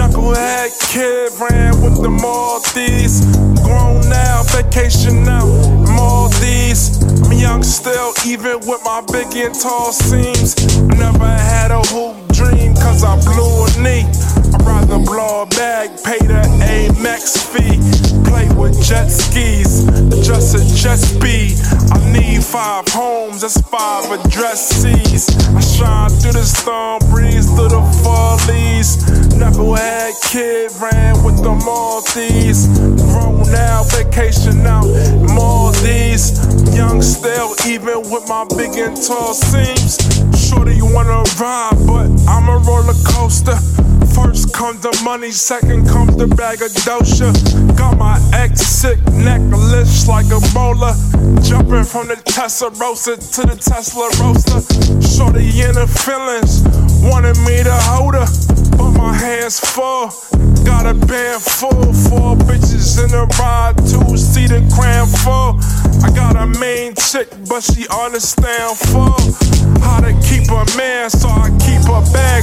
Knucklehead kid ran with the Maltese. Grown now, vacation now, Maldives. I'm young still, even with my big and tall seams. Never had a hoop dream, cause I blew a knee. Rather blow bag, pay the Amex fee. Play with jet skis, just a jet speed. I need five homes, that's five addresses. I shine through the storm breeze, through the fall follies. Knucklehead kid ran with the Maltese. Grown now, vacation out, Maldives. Young still, even with my big and tall seams. Shorty, you wanna ride, but I'm a roller coaster. Comes the money, second comes the bag of dosha. Got my ex sick necklace like a bowler. Jumping from the Tesla Roadster to the Tesla Roadster. Shorty in the feelings, wanted me to hold her, but my hands full. Got a band full, four bitches in a ride, two seater cram full. I got a main chick, but she understand full. How to keep a man, so I keep her bags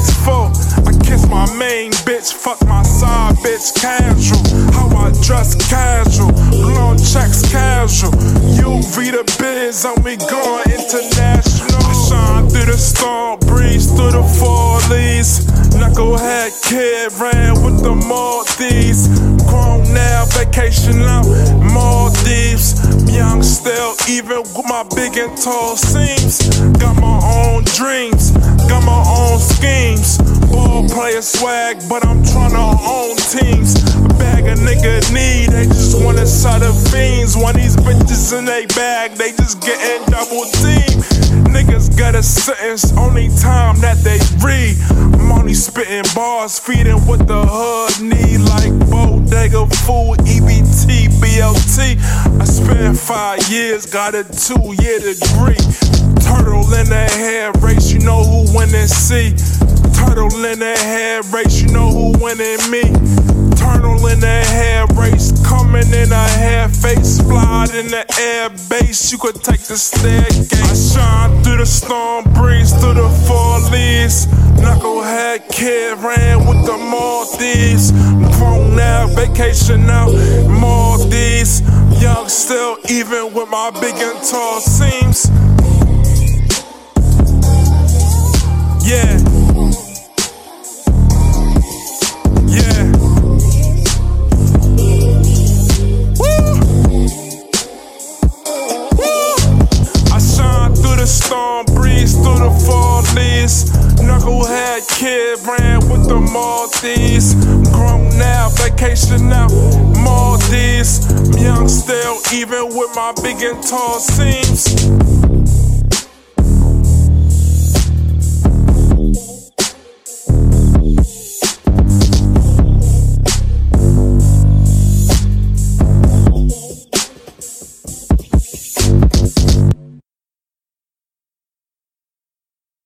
casual. How I dress casual, long checks casual. You read a biz on me going international. Shine through the storm, breeze through the follies. Knucklehead kid ran with the Maltese. Grown now, vacation out, Maldives. Young still, even with my big and tall seams. Got my own dreams, got my own schemes. Ball player swag, but I'm they just wanna side of fiends. When these bitches in they bag, they just getting double team. Niggas got a sentence, only time that they read. I'm only spitting bars, feeding what the hood need, like bodega food, EBT, BLT. I spent five years, got a two year degree. Turtle in the hare race, you know who winning C. Turtle in the head race, you know who winning me. Turtle in the hare race, coming in a hair face, fly in the air base. You could take the staircase. I shine through the storm breeze, through the follies. Knucklehead kid ran with the Maltese. Grown now, vacation out, Maldives. Young still, even with my big and tall seams. Yeah. Kid ran with the Maltese. Grown now, vacation now. Maltese. Maldives. Young still, even with my big and tall seams.